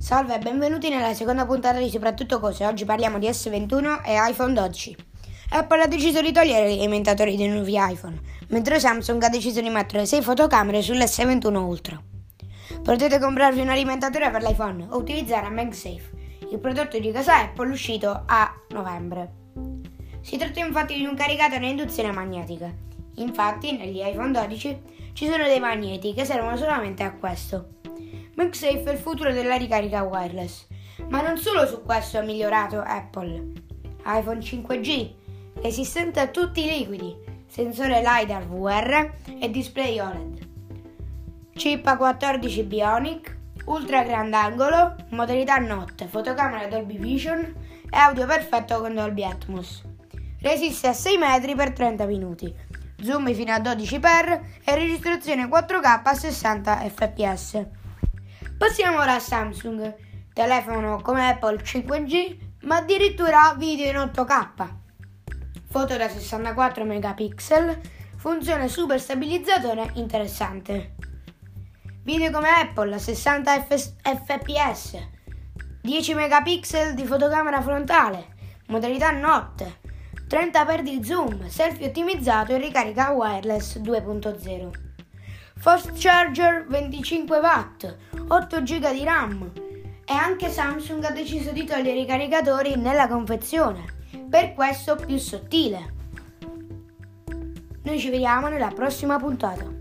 Salve e benvenuti nella seconda puntata di Soprattutto Cose. Oggi parliamo di S21 e iPhone 12. Apple ha deciso di togliere gli alimentatori dei nuovi iPhone, mentre Samsung ha deciso di mettere 6 fotocamere sull'S21 Ultra. Potete comprarvi un alimentatore per l'iPhone o utilizzare MagSafe, il prodotto di casa Apple uscito a novembre. Si tratta infatti di un caricatore a induzione magnetica. Infatti, negli iPhone 12 ci sono dei magneti che servono solamente a questo. MagSafe è il futuro della ricarica wireless. Ma non solo su questo ha migliorato Apple. iPhone 5G, resistente a tutti i liquidi, sensore LiDAR VR e display OLED. Chip A14 Bionic, ultra grandangolo, modalità notte, fotocamera Dolby Vision e audio perfetto con Dolby Atmos. Resiste a 6 metri per 30 minuti, zoom fino a 12x e registrazione 4K a 60 fps. Passiamo ora a Samsung, telefono come Apple 5G, ma addirittura video in 8K. Foto da 64 megapixel, funzione super stabilizzatore interessante. Video come Apple a 60 F- fps, 10 megapixel di fotocamera frontale, modalità notte, 30 per di zoom, selfie ottimizzato e ricarica wireless 2.0. Fast charger 25 watt, 8 GB di RAM e anche Samsung ha deciso di togliere i caricatori nella confezione, per questo più sottile. Noi ci vediamo nella prossima puntata.